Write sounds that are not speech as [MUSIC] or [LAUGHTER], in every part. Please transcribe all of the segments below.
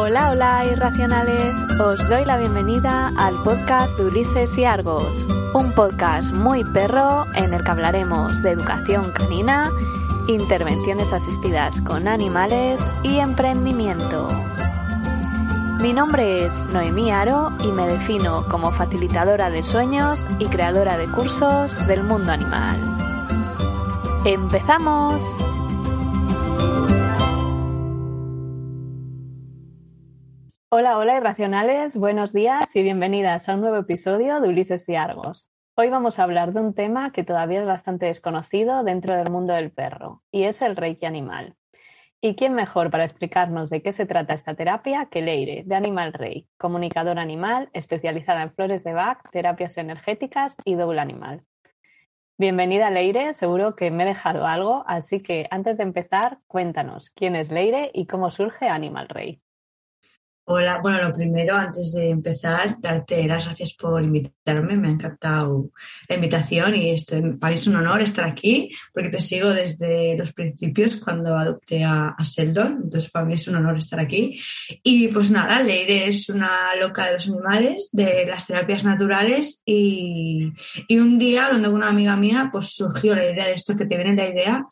Hola, hola, irracionales. Os doy la bienvenida al podcast de Ulises y Argos, un podcast muy perro en el que hablaremos de educación canina, intervenciones asistidas con animales y emprendimiento. Mi nombre es Noemí Aro y me defino como facilitadora de sueños y creadora de cursos del mundo animal. ¡Empezamos! Hola, hola irracionales, buenos días y bienvenidas a un nuevo episodio de Ulises y Argos. Hoy vamos a hablar de un tema que todavía es bastante desconocido dentro del mundo del perro, y es el reiki animal. ¿Y quién mejor para explicarnos de qué se trata esta terapia que Leire, de Animal Rey, comunicadora animal especializada en flores de Bach, terapias energéticas y doble animal? Bienvenida Leire, seguro que me he dejado algo, así que antes de empezar, cuéntanos quién es Leire y cómo surge Animal Rey. Hola, bueno, lo primero, antes de empezar, darte las gracias por invitarme. Me ha encantado la invitación y esto, para mí es un honor estar aquí porque te sigo desde los principios cuando adopté a, a Sheldon. Entonces, para mí es un honor estar aquí. Y pues nada, Leire es una loca de los animales, de las terapias naturales y, y un día, hablando con una amiga mía, pues surgió la idea de esto, que te viene la idea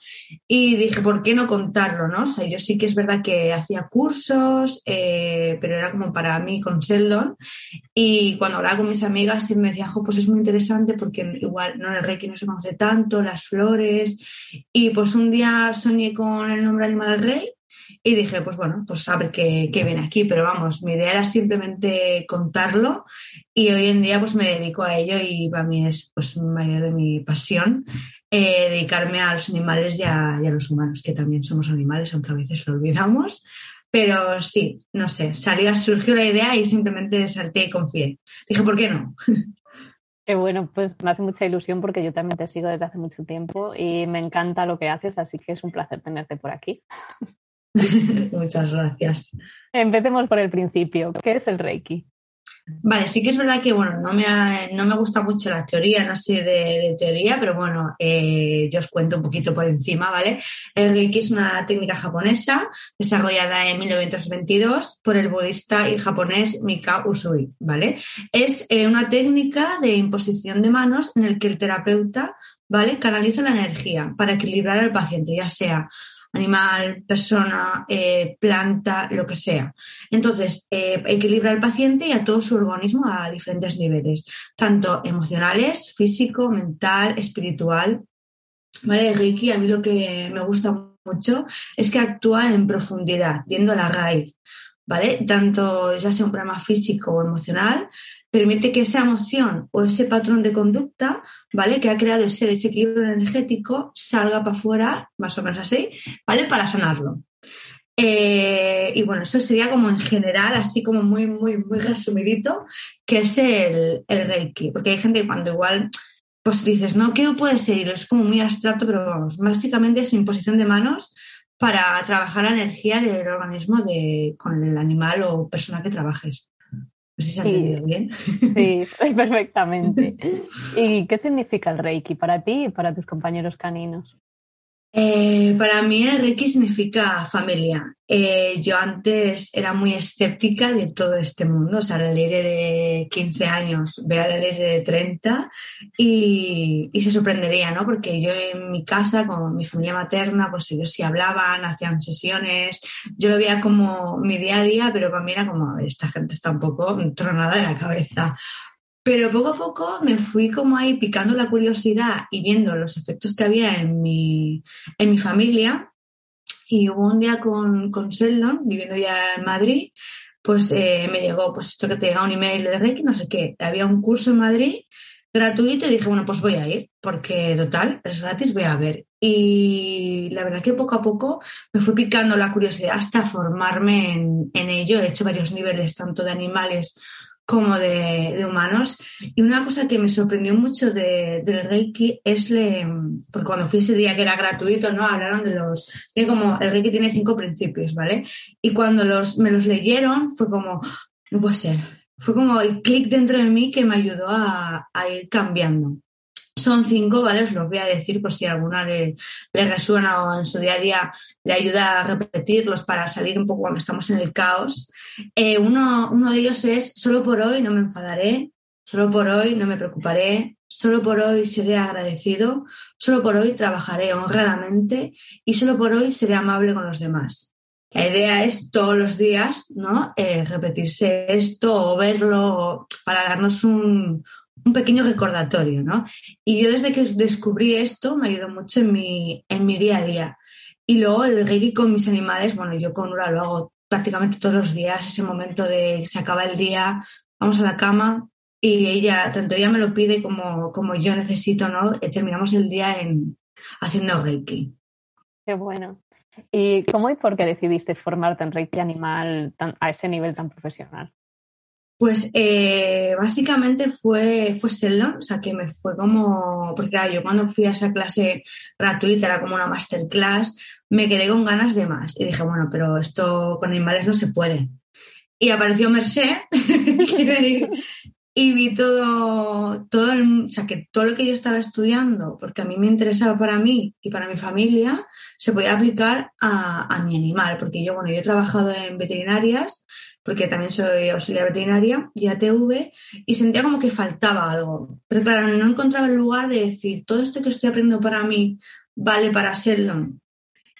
y dije, ¿por qué no contarlo? ¿no? O sea, yo sí que es verdad que hacía cursos, eh, pero era como para mí con Sheldon. Y cuando hablaba con mis amigas, me decían, pues es muy interesante porque igual no el reiki no se conoce tanto, las flores. Y pues un día soñé con el nombre animal rey y dije, pues bueno, pues a ver qué, qué, viene aquí, pero vamos, mi idea era simplemente contarlo y hoy en día pues me dedico a ello y para mí es pues mayor de mi pasión eh, dedicarme a los animales y a, y a, los humanos, que también somos animales, aunque a veces lo olvidamos, pero sí, no sé, salió, surgió la idea y simplemente salté y confié. Dije, ¿por qué no? Qué [LAUGHS] bueno, pues me hace mucha ilusión porque yo también te sigo desde hace mucho tiempo y me encanta lo que haces, así que es un placer tenerte por aquí. [LAUGHS] Muchas gracias. Empecemos por el principio. ¿Qué es el Reiki? Vale, sí que es verdad que, bueno, no me, no me gusta mucho la teoría, no sé de, teoría, pero bueno, eh, yo os cuento un poquito por encima, ¿vale? El Reiki es una técnica japonesa desarrollada en 1922 por el budista y japonés Mikao Usui, ¿vale? Es eh, una técnica de imposición de manos en el que el terapeuta, ¿vale? Canaliza la energía para equilibrar al paciente, ya sea animal, persona, eh, planta, lo que sea. Entonces, eh, equilibra al paciente y a todo su organismo a diferentes niveles, tanto emocionales, físico, mental, espiritual. ¿Vale? Reiki, a mí lo que me gusta mucho es que actúa en profundidad, yendo a la raíz. ¿Vale? Tanto ya sea un problema físico o emocional, permite que esa emoción o ese patrón de conducta, ¿vale? Que ha creado ese desequilibrio energético salga para afuera, más o menos así, ¿vale? Para sanarlo. Eh, y bueno, eso sería como en general, así como muy, muy, muy resumidito, que es el, el Reiki. Porque hay gente cuando igual, pues dices, no, ¿qué puede ser? Es como muy abstracto, pero vamos, básicamente es imposición de manos para trabajar la energía del organismo de, con el animal o persona que trabajes. No sé si se ha sí, entendido bien. Sí, perfectamente. ¿Y qué significa el Reiki para ti y para tus compañeros caninos? Eh, para mí el Reiki significa familia. Eh, yo antes era muy escéptica de todo este mundo, o sea, la ley de 15 años ve a la ley de 30 y, y, se sorprendería, ¿no? Porque yo en mi casa, con mi familia materna, pues ellos sí hablaban, hacían sesiones, yo lo veía como mi día a día, pero para mí era como, a ver, esta gente está un poco tronada de la cabeza. Pero poco a poco me fui como ahí picando la curiosidad y viendo los efectos que había en mi, en mi familia. Y hubo un día con, con Sheldon, viviendo ya en Madrid, pues eh, me llegó, pues esto que te llega un email de Reiki, no sé qué. Había un curso en Madrid gratuito y dije, bueno, pues voy a ir, porque total, es gratis, voy a ver. Y la verdad que poco a poco me fui picando la curiosidad hasta formarme en, en ello. He hecho varios niveles, tanto de animales como de, humanos. Y una cosa que me sorprendió mucho de, del Reiki es, le, porque cuando fui ese día que era gratuito, ¿no? Hablaron de los, tiene como, el Reiki tiene cinco principios, ¿vale? Y cuando los, me los leyeron fue como, no puede ser. Fue como el clic dentro de mí que me ayudó a, a ir cambiando. Son cinco, ¿vale? Os los voy a decir por si alguna le, resuena o en su día a día le ayuda a repetirlos para salir un poco cuando estamos en el caos. Eh, uno, uno de ellos es, solo por hoy no me enfadaré, solo por hoy no me preocuparé, solo por hoy seré agradecido, solo por hoy trabajaré honradamente y solo por hoy seré amable con los demás. La idea es todos los días, ¿no? Eh, repetirse esto o verlo para darnos un, un pequeño recordatorio, ¿no? Y yo desde que descubrí esto me ayudó mucho en mi, en mi día a día. Y luego el reiki con mis animales, bueno, yo con Ura lo hago prácticamente todos los días, ese momento de se acaba el día, vamos a la cama y ella, tanto ella me lo pide como, como yo necesito, ¿no? Eh, terminamos el día en, haciendo reiki. Qué bueno. ¿Y cómo y por qué decidiste formarte en reiki animal a ese nivel tan profesional? Pues eh, básicamente fue, fue Sheldon, o sea que me fue como, porque claro, yo cuando fui a esa clase gratuita, era como una masterclass, me quedé con ganas de más. Y dije, bueno, pero esto con animales no se puede. Y apareció Merced [LAUGHS] y vi todo, todo o sea, que todo lo que yo estaba estudiando, porque a mí me interesaba para mí y para mi familia, se podía aplicar a, a mi animal, porque yo, bueno, yo he trabajado en veterinarias porque también soy auxiliar veterinaria y ATV, y sentía como que faltaba algo. Pero claro, no encontraba el lugar de decir, todo esto que estoy aprendiendo para mí vale para Sheldon.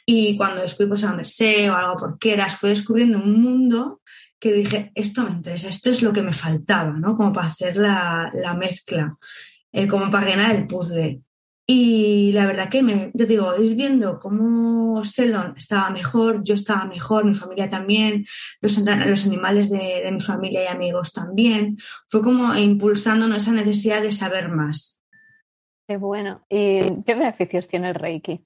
Y cuando descubrí pues, a Merced o algo por Keras, fui descubriendo un mundo que dije, esto me interesa, esto es lo que me faltaba, ¿no? Como para hacer la, la mezcla, eh, como para llenar el puzzle. Y la verdad que me, yo digo, ir viendo cómo Sheldon estaba mejor, yo estaba mejor, mi familia también, los, los animales de, de, mi familia y amigos también. Fue como impulsándonos esa necesidad de saber más. Qué bueno. ¿Y qué beneficios tiene el Reiki?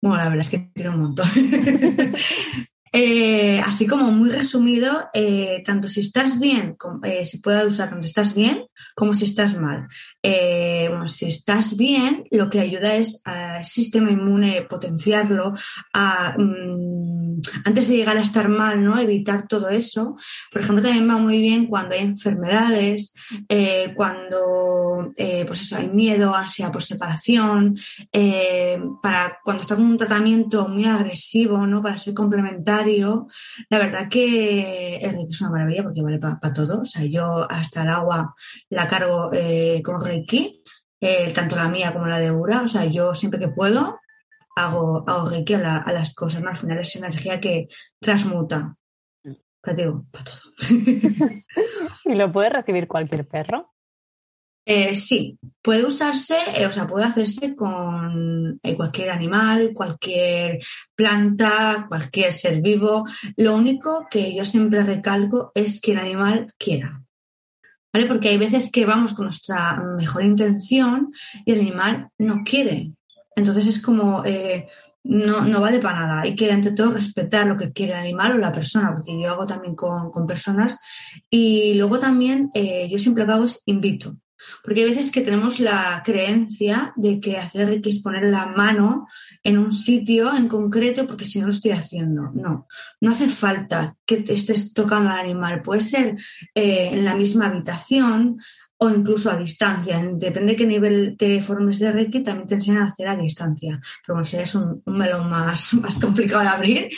Bueno, la verdad es que tiene un montón. [LAUGHS] Eh, así como muy resumido, eh, tanto si estás bien, eh, se puede usar tanto estás bien como si estás mal. Eh, bueno, si estás bien, lo que ayuda es al sistema inmune potenciarlo, a, mmm, antes de llegar a estar mal, ¿no? Evitar todo eso. Por ejemplo, también va muy bien cuando hay enfermedades, eh, cuando pues eso, hay miedo, ansia por separación, para cuando está con un tratamiento muy agresivo, ¿no? Para ser complementario la verdad que es una maravilla porque vale para pa todo. O sea, yo hasta el agua la cargo eh, con Reiki, eh, tanto la mía como la de Ura. O sea, yo siempre que puedo hago, hago Reiki a, la, a las cosas. ¿no? Al final es energía que transmuta. Pero digo, para todo. [LAUGHS] ¿Y lo puede recibir cualquier perro? Eh, sí, puede usarse, eh, o sea, puede hacerse con eh, cualquier animal, cualquier planta, cualquier ser vivo. Lo único que yo siempre recalco es que el animal quiera. ¿Vale? Porque hay veces que vamos con nuestra mejor intención y el animal no quiere. Entonces es como, eh, no, no, vale para nada. Hay que, ante todo, respetar lo que quiere el animal o la persona, porque yo hago también con, con personas. Y luego también, eh, yo siempre lo hago invito. Porque hay veces que tenemos la creencia de que hacer Reiki es poner la mano en un sitio en concreto porque si no lo estoy haciendo. No, no hace falta que te estés tocando al animal. Puede ser eh, en la misma habitación o incluso a distancia. Depende de qué nivel te formes de Reiki, también te enseñan a hacer a distancia. Pero bueno, es un, un melón más, [LAUGHS] más complicado de abrir.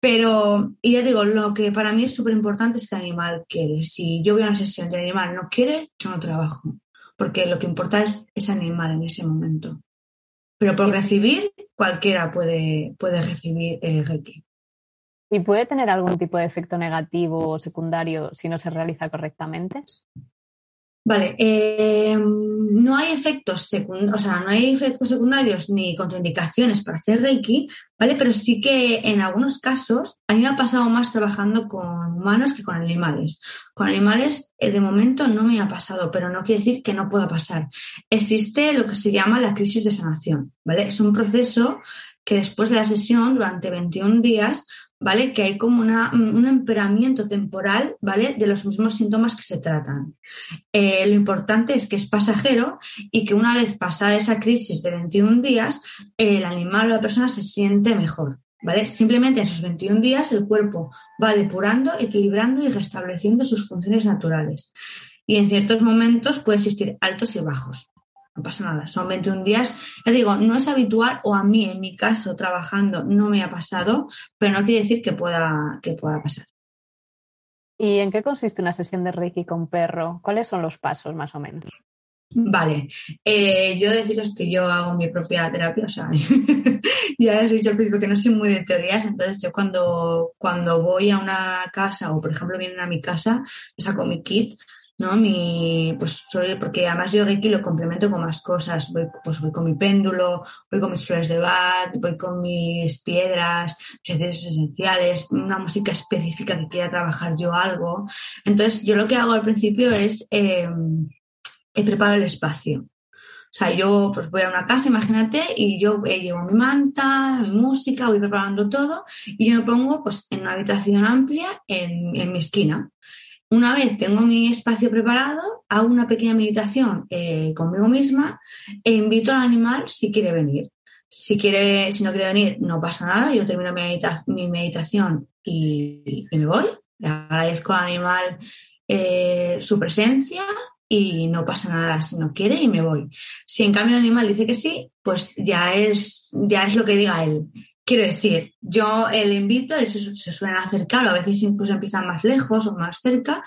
Pero, y ya digo, lo que para mí es súper importante es que el animal quiere. Si yo voy a una sesión el animal no quiere, yo no trabajo porque lo que importa es ese animal en ese momento. Pero por recibir, cualquiera puede, puede recibir eh, Reiki. ¿Y puede tener algún tipo de efecto negativo o secundario si no se realiza correctamente? Vale, eh, no hay efectos secundarios, o sea, no hay efectos secundarios ni contraindicaciones para hacer Reiki, ¿vale? Pero sí que en algunos casos a mí me ha pasado más trabajando con humanos que con animales. Con animales eh, de momento no me ha pasado, pero no quiere decir que no pueda pasar. Existe lo que se llama la crisis de sanación, ¿vale? Es un proceso que después de la sesión, durante 21 días, ¿vale? Que hay como una, un empeoramiento temporal, ¿vale? De los mismos síntomas que se tratan. Eh, lo importante es que es pasajero y que una vez pasada esa crisis de 21 días, el animal o la persona se siente mejor, ¿vale? Simplemente en esos 21 días el cuerpo va depurando, equilibrando y restableciendo sus funciones naturales. Y en ciertos momentos puede existir altos y bajos. No pasa nada. Son 21 días. Ya digo, no es habitual o a mí, en mi caso, trabajando, no me ha pasado, pero no quiere decir que pueda, que pueda pasar. ¿Y en qué consiste una sesión de Reiki con perro? ¿Cuáles son los pasos más o menos? Vale, eh, yo deciros que yo hago mi propia terapia, o sea, [LAUGHS] ya os he dicho al principio que no soy muy de teorías, entonces yo cuando, cuando voy a una casa o por ejemplo vienen a mi casa, saco mi kit, ¿no? Mi, pues porque además yo Reiki lo complemento con más cosas, voy, pues voy con mi péndulo, voy con mis flores de bat, voy con mis piedras, mis esenciales, una música específica que quiera trabajar yo algo. Entonces yo lo que hago al principio es... Eh, y preparo el espacio. O sea, yo pues voy a una casa, imagínate, y yo eh, llevo mi manta, mi música, voy preparando todo y yo me pongo pues en una habitación amplia en, en mi esquina. Una vez tengo mi espacio preparado, hago una pequeña meditación eh, conmigo misma e invito al animal si quiere venir. Si, quiere, si no quiere venir, no pasa nada, yo termino mi, mi meditación y, y, me voy. Le agradezco al animal eh, su presencia y no pasa nada si no quiere y me voy. Si en cambio el animal dice que sí, pues ya es, ya es lo que diga él. Quiero decir, yo el invito, él se, se suelen acercar, o a veces incluso empiezan más lejos o más cerca,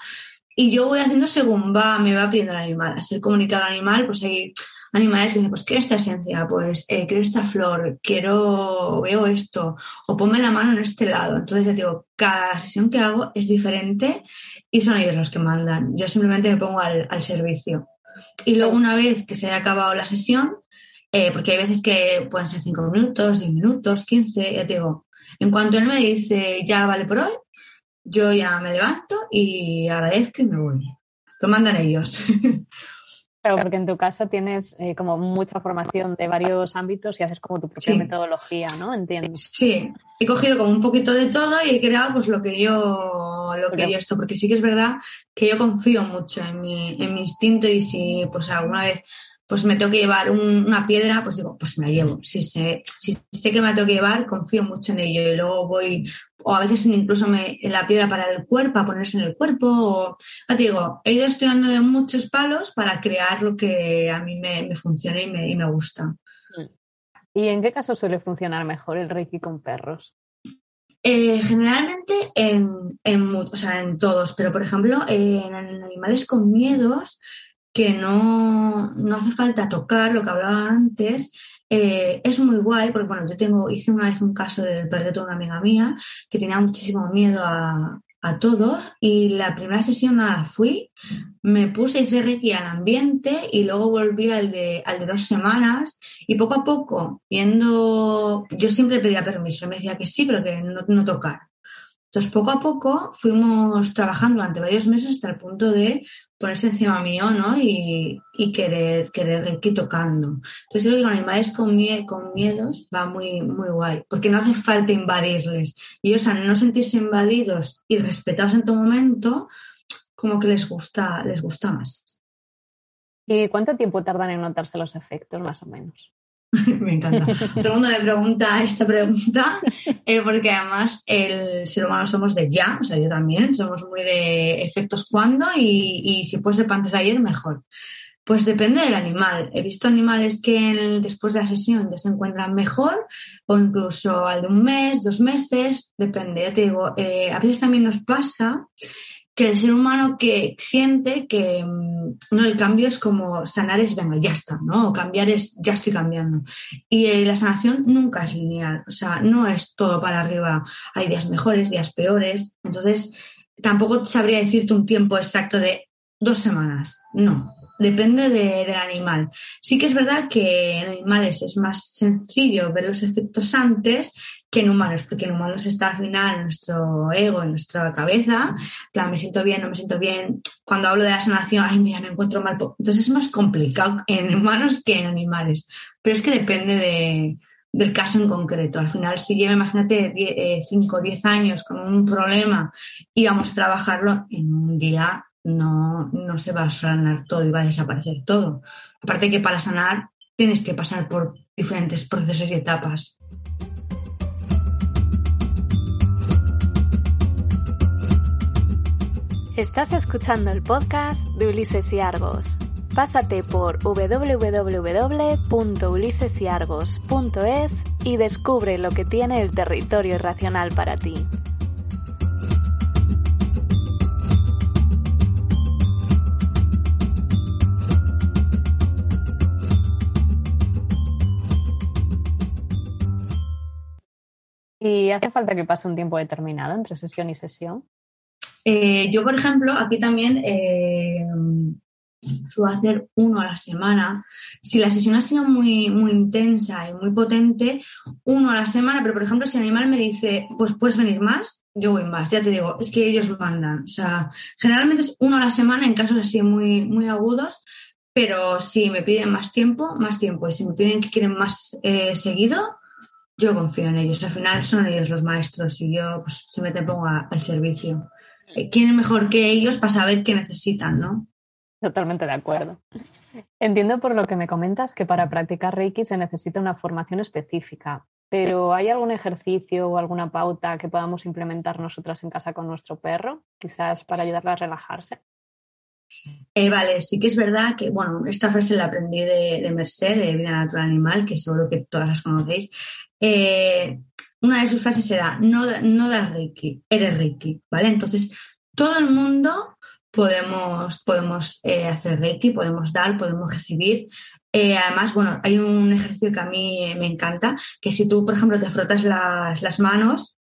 y yo voy haciendo según va, me va pidiendo el animal. A ser comunicado al animal, pues hay animales que dicen, pues quiero esta esencia, pues eh, quiero esta flor, quiero, veo esto, o ponme la mano en este lado. Entonces, ya digo, cada sesión que hago es diferente y son ellos los que mandan. Yo simplemente me pongo al, al servicio. Y luego, una vez que se haya acabado la sesión, eh, porque hay veces que pueden ser 5 minutos, 10 minutos, 15, ya digo, en cuanto él me dice, ya vale por hoy, yo ya me levanto y agradezco y me voy. Lo mandan ellos. [LAUGHS] Claro, porque en tu caso tienes eh, como mucha formación de varios ámbitos y haces como tu propia Sí. metodología, ¿no? Entiendo. Sí, he cogido como un poquito de todo y he creado pues lo que yo lo que yo esto, porque sí que es verdad que yo confío mucho en mi, en mi instinto y si pues alguna vez pues me tengo que llevar un- una piedra, pues digo, pues me la llevo. Si sé, si sé que me la tengo que llevar, confío mucho en ello y luego voy, o a veces incluso me, la piedra para el cuerpo, para ponerse en el cuerpo, o, ya te digo, he ido estudiando de muchos palos para crear lo que a mí me, me funciona y me, y me gusta. ¿Y en qué caso suele funcionar mejor el Reiki con perros? Eh, generalmente en, en, mu- o sea, en todos, pero por ejemplo en animales con miedos que no, no hace falta tocar, lo que hablaba antes, eh, es muy guay, porque bueno, yo tengo, hice una vez un caso del perrito de una amiga mía que tenía muchísimo miedo a, a todo y la primera sesión nada, fui, me puse hice reiki al ambiente y luego volví al de, al de dos semanas y poco a poco, viendo, yo siempre pedía permiso, me decía que sí, pero que no, no tocar. Entonces, poco a poco fuimos trabajando durante varios meses hasta el punto de ponerse encima mío, ¿no? Y, y querer, querer ir tocando. Entonces, yo digo, animales con, mie- con miedos va muy, muy guay, porque no hace falta invadirles. Y ellos, al no sentirse invadidos y respetados en todo momento, como que les gusta, les gusta más. ¿Y cuánto tiempo tardan en notarse los efectos, más o menos? [LAUGHS] me encanta. Todo el mundo me pregunta esta pregunta, eh, porque además el ser humano somos de ya, o sea, yo también, somos muy de efectos cuando y, y si puede ser antes de ayer, mejor. Pues depende del animal. He visto animales que después de la sesión ya se encuentran mejor o incluso al de un mes, dos meses, depende. Ya te digo, eh, a veces también nos pasa que el ser humano que siente que mm, no el cambio es como sanar es venga ya está no o cambiar es ya estoy cambiando y eh, la sanación nunca es lineal o sea no es todo para arriba. Hay días mejores días peores. Entonces tampoco sabría decirte un tiempo exacto de dos semanas. No depende de- del animal. Sí que es verdad que en animales es más sencillo ver los efectos antes que en humanos porque en humanos está al final nuestro ego nuestra cabeza plan, me siento bien, no me siento bien. Cuando hablo de la sanación, ay, mira, me encuentro mal. Entonces es más complicado en humanos que en animales. Pero es que depende de, del caso en concreto. Al final, si lleva, imagínate, 5 o 10 años con un problema y vamos a trabajarlo, en un día no, no se va a sanar todo y va a desaparecer todo. Aparte que para sanar tienes que pasar por diferentes procesos y etapas. Estás escuchando el podcast de Ulises y Argos. Pásate por www.ulisesyargos.es y descubre lo que tiene el territorio irracional para ti. ¿Y hace falta que pase un tiempo determinado entre sesión y sesión? Eh, yo, por ejemplo, aquí también eh, suelo hacer uno a la semana. Si la sesión ha sido muy, muy intensa y muy potente, uno a la semana, pero por ejemplo, si el animal me dice, pues puedes venir más, yo voy más, ya te digo, es que ellos mandan. O sea, generalmente es uno a la semana en casos así muy, muy agudos, pero si me piden más tiempo, más tiempo. Y si me piden que quieren más eh, seguido, yo confío en ellos. Al final son ellos los maestros y yo pues te pongo al servicio. ¿Quién es mejor que ellos para saber qué necesitan, no? Totalmente de acuerdo. Entiendo por lo que me comentas que para practicar Reiki se necesita una formación específica, pero ¿hay algún ejercicio o alguna pauta que podamos implementar nosotras en casa con nuestro perro, quizás para ayudarla a relajarse? Eh, vale, sí que es verdad que, bueno, esta frase la aprendí de, de Merced, de Vida Natural Animal, que seguro que todas las conocéis. Eh, una de sus frases era, no, no das Reiki, eres Reiki, ¿vale? Entonces, todo el mundo podemos, podemos eh, hacer Reiki, podemos dar, podemos recibir. Eh, además, bueno, hay un ejercicio que a mí me encanta, que si tú, por ejemplo, te frotas las, las manos,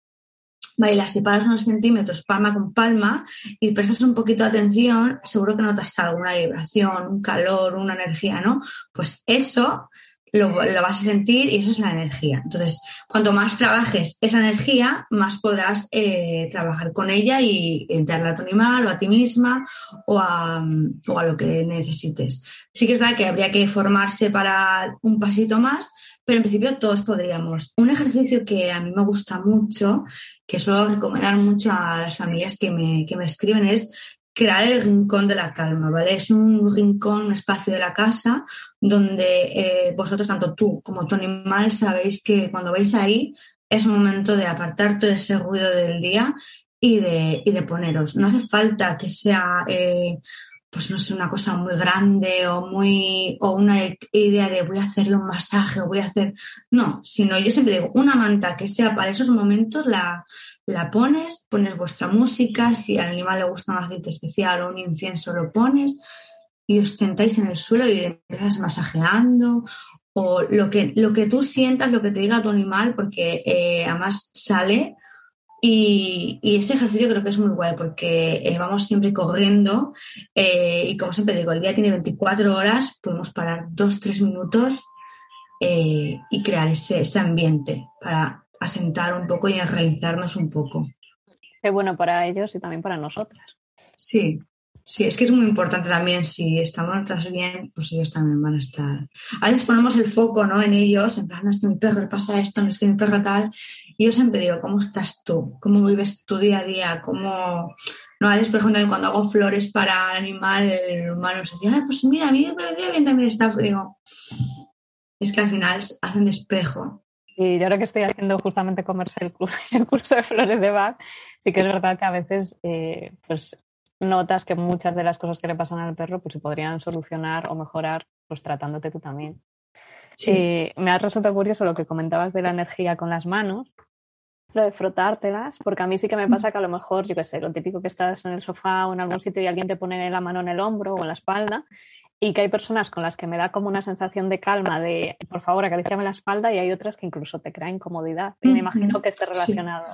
bailas, separas unos centímetros palma con palma y prestas un poquito de atención, seguro que notas alguna vibración, un calor, una energía, ¿no? Pues eso lo, vas a sentir y eso es la energía. Entonces, cuanto más trabajes esa energía, más podrás eh, trabajar con ella y, darle a tu animal o a ti misma o a, o a lo que necesites. Sí que es verdad que habría que formarse para un pasito más, pero en principio todos podríamos. Un ejercicio que a mí me gusta mucho, que suelo recomendar mucho a las familias que me, que me escriben, es crear el rincón de la calma, ¿vale? Es un rincón, un espacio de la casa donde eh, vosotros, tanto tú como tu animal, sabéis que cuando vais ahí es momento de apartar todo ese ruido del día y de, y de poneros. No hace falta que sea, eh, pues no sé, una cosa muy grande o muy, o una idea de voy a hacerle un masaje o voy a hacer, no, sino yo siempre digo, una manta que sea para esos momentos la, la pones, pones vuestra música, si al animal le gusta un aceite especial o un incienso lo pones y os sentáis en el suelo y empiezas masajeando o lo que, lo que tú sientas, lo que te diga tu animal, porque eh, además sale y, ese ejercicio creo que es muy guay porque eh, vamos siempre corriendo eh, y como siempre digo, el día tiene 24 horas, podemos parar dos, tres minutos y crear ese, ese ambiente para asentar un poco y enraizarnos un poco. Qué bueno para ellos y también para nosotras. Sí, sí, es que es muy importante también. Si estamos nosotras bien, pues ellos también van a estar. A veces ponemos el foco ¿no? en ellos, en plan, no es que mi perro le pasa esto, no es que mi perro tal. Y yo siempre digo, ¿cómo estás tú? ¿Cómo vives tu día a día? ¿Cómo.? No, a veces, por ejemplo, cuando hago flores para el animal, el humano se dice, pues mira, a mí me vendría bien también esta. Digo, es que al final hacen despejo y yo ahora que estoy haciendo justamente comerse [LAUGHS] el, curso de flores de Bach, sí que es verdad que a veces eh, pues notas que muchas de las cosas que le pasan al perro pues se podrían solucionar o mejorar pues tratándote tú también. Sí. Eh, me ha resultado curioso lo que comentabas de la energía con las manos, lo de frotártelas, porque a mí sí que me pasa que a lo mejor, yo qué sé, lo típico que estás en el sofá o en algún sitio y alguien te pone la mano en el hombro o en la espalda y que hay personas con las que me da como una sensación de calma, de por favor acariciame la espalda y hay otras que incluso te crean incomodidad. Y me imagino que esté relacionado.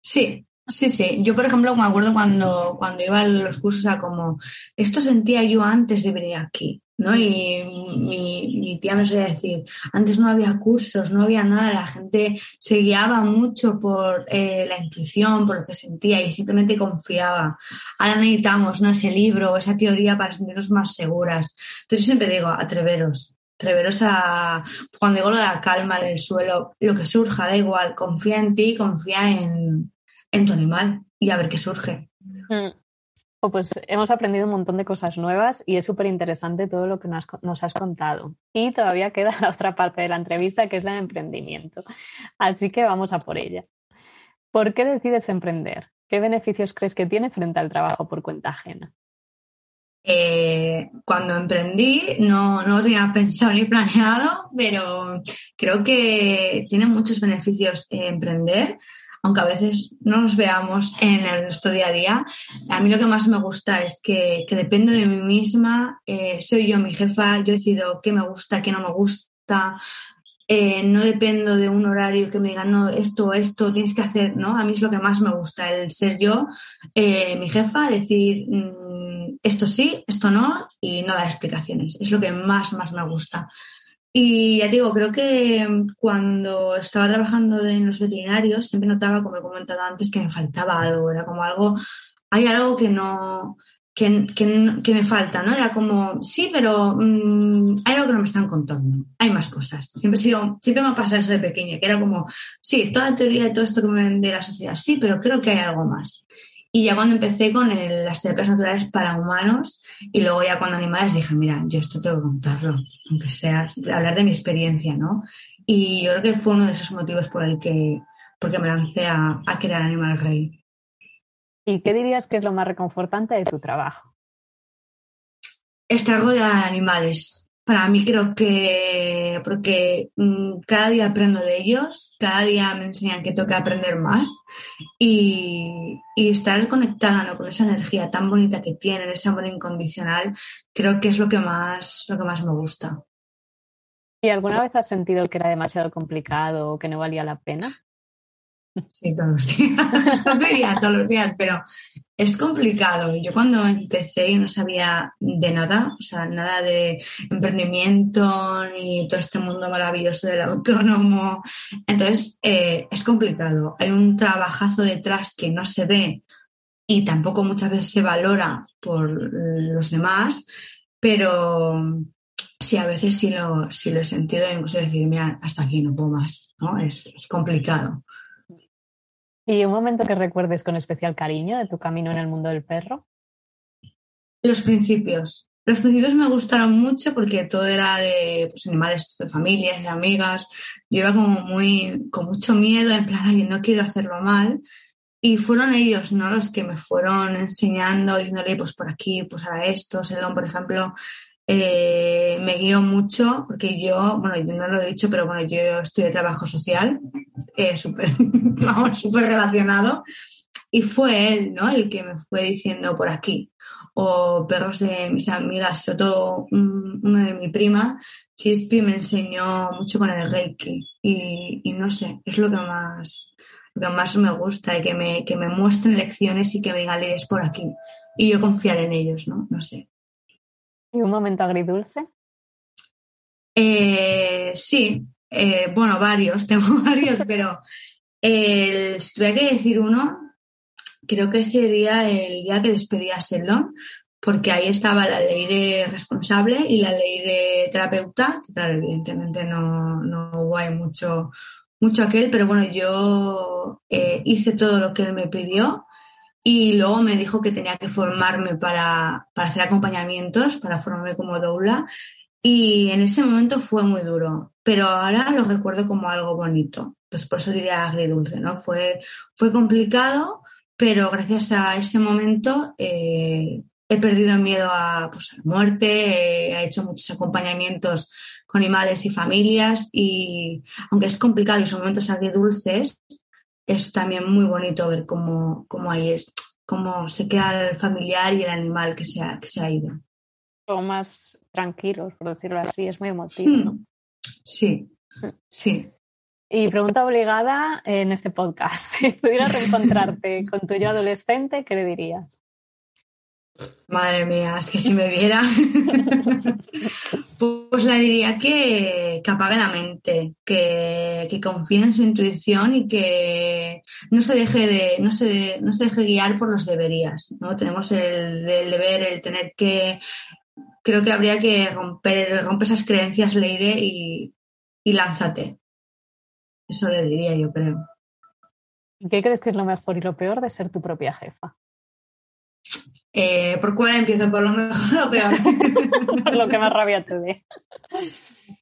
Sí. sí. Sí, Yo, por ejemplo, me acuerdo cuando, cuando iba a los cursos a como, esto sentía yo antes de venir aquí. ¿no? Y mi, tía me solía decir, antes no había cursos, no había nada, la gente se guiaba mucho por eh, la intuición, por lo que sentía y simplemente confiaba. Ahora necesitamos, ¿no? Ese libro, esa teoría para sentirnos más seguras. Entonces yo siempre digo, atreveros, atreveros a, cuando digo lo de la calma en el suelo, lo que surja, da igual, confía en ti, confía en, en tu animal y a ver qué surge. Mm. Oh, pues hemos aprendido un montón de cosas nuevas y es súper interesante todo lo que nos, has contado. Y todavía [LAUGHS] queda la otra parte de la entrevista que es la de emprendimiento. Así que vamos a por ella. ¿Por qué decides emprender? ¿Qué beneficios crees que tiene frente al trabajo por cuenta ajena? Eh, cuando emprendí no, no lo tenía pensado ni planeado, pero creo que tiene muchos beneficios emprender, aunque a veces no nos veamos en nuestro día a día. A mí lo que más me gusta es que, que dependo de mí misma, eh, soy yo mi jefa, yo decido qué me gusta, qué no me gusta, eh, no dependo de un horario que me digan, no, esto, esto, tienes que hacer, ¿no? A mí es lo que más me gusta, el ser yo, eh, mi jefa, decir mm, esto sí, esto no, y no dar explicaciones. Es lo que más, más me gusta. Y ya digo, creo que cuando estaba trabajando en los veterinarios, siempre notaba, como he comentado antes, que me faltaba algo, era como algo, hay algo que no, que, me falta, ¿no? Era como, sí, pero mm, hay algo que no me están contando, hay más cosas. Siempre, sido, siempre me ha pasado eso de pequeña, que era como, sí, toda la teoría de todo esto que me vende la sociedad, sí, pero creo que hay algo más. Y ya cuando empecé con las terapias naturales para humanos y luego ya cuando animales dije, mira, yo esto tengo que contarlo, aunque sea hablar de mi experiencia, ¿no? Y yo creo que fue uno de esos motivos por el que porque me lancé a, a crear Animal Rey. ¿Y qué dirías que es lo más reconfortante de tu trabajo? Estar rodeada de animales. Para mí creo que, porque mm, cada día aprendo de ellos, cada día me enseñan que tengo que aprender más y, estar conectada con esa energía tan bonita que tienen, ese amor incondicional, creo que es lo que más, lo que más me gusta. ¿Y alguna vez has sentido que era demasiado complicado o que no valía la pena? Sí, todos los días. [LAUGHS] no diría todos los días, pero es complicado. Yo cuando empecé yo no sabía de nada, o sea, nada de emprendimiento ni todo este mundo maravilloso del autónomo. Entonces, eh, es complicado. Hay un trabajazo detrás que no se ve y tampoco muchas veces se valora por los demás, pero sí, a veces sí lo, sí lo he sentido, incluso decir, mira, hasta aquí no puedo más, ¿no? Es, es complicado. ¿Y un momento que recuerdes con especial cariño de tu camino en el mundo del perro? Los principios. Los principios me gustaron mucho porque todo era de pues, animales, de familias, de amigas. Yo iba como muy, con mucho miedo, en plan, ay, no quiero hacerlo mal. Y fueron ellos, ¿no? Los que me fueron enseñando, diciéndole, pues por aquí, pues ahora esto. Selón, por ejemplo, eh, me guió mucho porque yo, bueno, yo no lo he dicho, pero bueno, yo estudié trabajo social eh, [LAUGHS] súper relacionado. Y fue él, ¿no? El que me fue diciendo por aquí. O perros de mis amigas, sobre todo uno de mi prima, Chispi, me enseñó mucho con el Reiki. Y, no sé, es lo que más, lo que más me gusta, y que me, que me muestren lecciones y que me digan, es por aquí. Y yo confiar en ellos, ¿no? No sé. ¿Y un momento agridulce? Eh, sí, eh, bueno, varios, [LAUGHS] tengo varios, pero el, si tuviera que decir uno, creo que sería el día que despedí a Sheldon, porque ahí estaba la ley de responsable y la ley de terapeuta, que claro, evidentemente no, no mucho, mucho aquel, pero bueno, yo eh, hice todo lo que él me pidió y luego me dijo que tenía que formarme para, para hacer acompañamientos, para formarme como doula y en ese momento fue muy duro, pero ahora lo recuerdo como algo bonito. Pues por eso diría agridulce, ¿no? Fue, fue complicado, pero gracias a ese momento eh, he perdido miedo a, pues, la muerte, he hecho muchos acompañamientos con animales y familias y aunque es complicado y son momentos agridulces, es también muy bonito ver cómo, cómo ahí es, cómo se queda el familiar y el animal que se ha, que se ha ido. O más tranquilos, por decirlo así, es muy emotivo, ¿no? Hmm. Sí, hmm. sí. Y pregunta obligada en este podcast. [LAUGHS] Si pudieras reencontrarte con tu yo adolescente, ¿qué le dirías? Madre mía, es que si me viera, [LAUGHS] pues le diría que, que apague la mente, que, confíe en su intuición y que no se deje de, no se, no se deje guiar por los deberías, ¿no? Tenemos el, deber, el tener que, creo que habría que romper, romper esas creencias, Leire, y, y lánzate. Eso le diría yo, creo. ¿Y qué crees que es lo mejor y lo peor de ser tu propia jefa? Eh, ¿Por cuál empiezo? ¿Por lo mejor o lo peor? [LAUGHS] lo que más rabia te dé.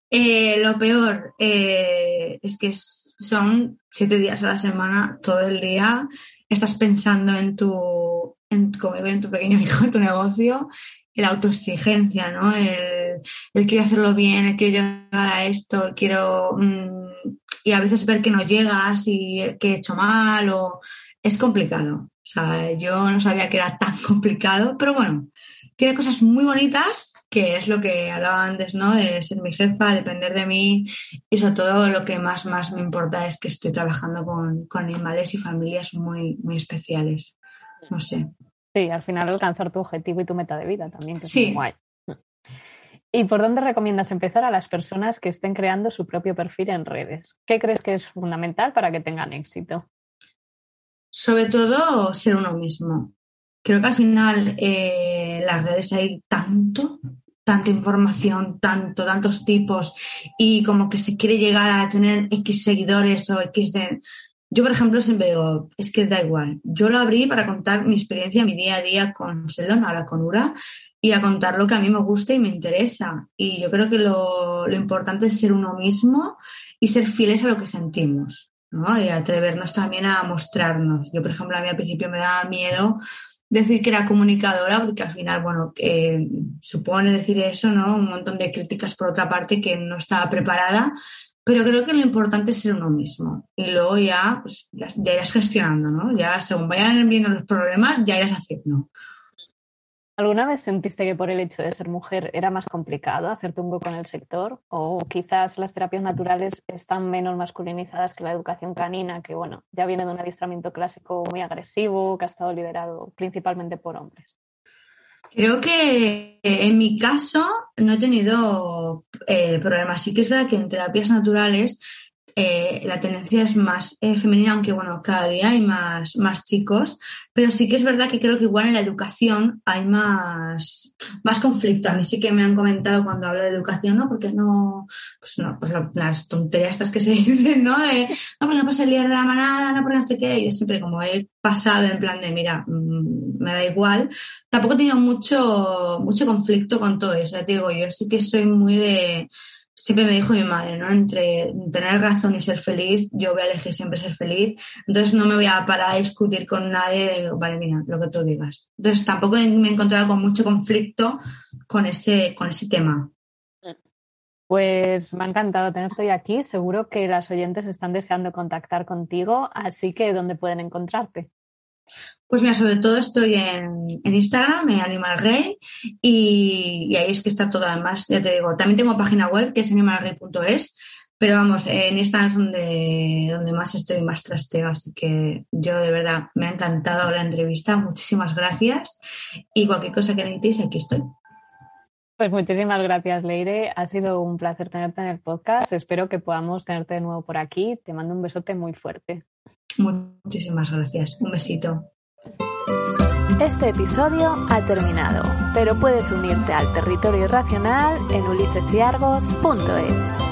Eh, lo peor eh, es que son siete días a la semana, todo el día. Estás pensando en tu, en, como en tu pequeño [LAUGHS] hijo, en tu negocio la autoexigencia, ¿no? El, el, quiero hacerlo bien, el quiero llegar a esto, quiero... Mmm, y a veces ver que no llegas y que he hecho mal o es complicado. O sea, yo no sabía que era tan [LAUGHS] complicado, pero bueno, tiene cosas muy bonitas, que es lo que hablaba antes, ¿no? De ser mi jefa, depender de mí y sobre todo lo que más, más me importa es que estoy trabajando con, con animales y familias muy, muy especiales. No sé. Sí, al final alcanzar tu objetivo y tu meta de vida también, que es muy guay. ¿Y por dónde recomiendas empezar a las personas que estén creando su propio perfil en redes? ¿Qué crees que es fundamental para que tengan éxito? Sobre todo ser uno mismo. Creo que al final eh, las redes hay tanto, tanta información, tanto, tantos tipos y como que se quiere llegar a tener X seguidores o X. Yo, por ejemplo, siempre digo, es que da igual. Yo lo abrí para contar mi experiencia, mi día a día con Seldon, ahora con Ura, y a contar lo que a mí me gusta y me interesa. Y yo creo que lo, lo importante es ser uno mismo y ser fieles a lo que sentimos, ¿no? Y atrevernos también a mostrarnos. Yo, por ejemplo, a mí al principio me daba miedo decir que era comunicadora, porque al final, bueno, supone decir eso, ¿no? Un montón de críticas por otra parte que no estaba preparada, pero creo que lo importante es ser uno mismo. Y luego ya, pues, ya, ya irás gestionando, ¿no? Ya según vayan viendo los problemas, ya irás haciendo. ¿Alguna vez sentiste que por el hecho de ser mujer era más complicado hacerte un hueco en el sector? ¿O quizás las terapias naturales están menos masculinizadas que la educación canina, que bueno, ya viene de un adiestramiento clásico muy agresivo, que ha estado liderado principalmente por hombres? Creo que en mi caso no he tenido eh, problemas. Sí que es verdad que en terapias naturales eh, la tendencia es más eh, femenina, aunque bueno, cada día hay más, más chicos, pero sí que es verdad que creo que igual en la educación hay más, más conflicto. A mí sí que me han comentado cuando hablo de educación, ¿no? Porque no, pues no, pues las tonterías estas que se [LAUGHS] dicen, ¿no? No, pues no puedes líder de la manada, no, porque no sé qué. Yo siempre como he pasado en plan de, mira, mmm, me da igual. Tampoco he tenido mucho, mucho conflicto con todo eso. Digo, yo sí que soy muy de, siempre me dijo mi madre, ¿no? Entre tener razón y ser feliz, yo voy a elegir siempre ser feliz. Entonces no me voy a parar a discutir con nadie de, vale, mira, lo que tú digas. Entonces tampoco me he encontrado con mucho conflicto con ese, con ese tema. Pues me ha encantado tenerte hoy aquí. Seguro que las oyentes están deseando contactar contigo, así que ¿dónde pueden encontrarte? Pues mira, sobre todo estoy en, en Instagram, en Animal Rey, y, ahí es que está todo. Además, ya te digo, también tengo página web que es animalrey.es, pero vamos, en Instagram es donde, donde más estoy, más trasteo. Así que yo de verdad me ha encantado la entrevista. Muchísimas gracias. Y cualquier cosa que necesitéis, aquí estoy. Pues muchísimas gracias, Leire. Ha sido un placer tenerte en el podcast. Espero que podamos tenerte de nuevo por aquí. Te mando un besote muy fuerte. Muchísimas gracias. Un besito. Este episodio ha terminado, pero puedes unirte al territorio irracional en ulisesyargos.es.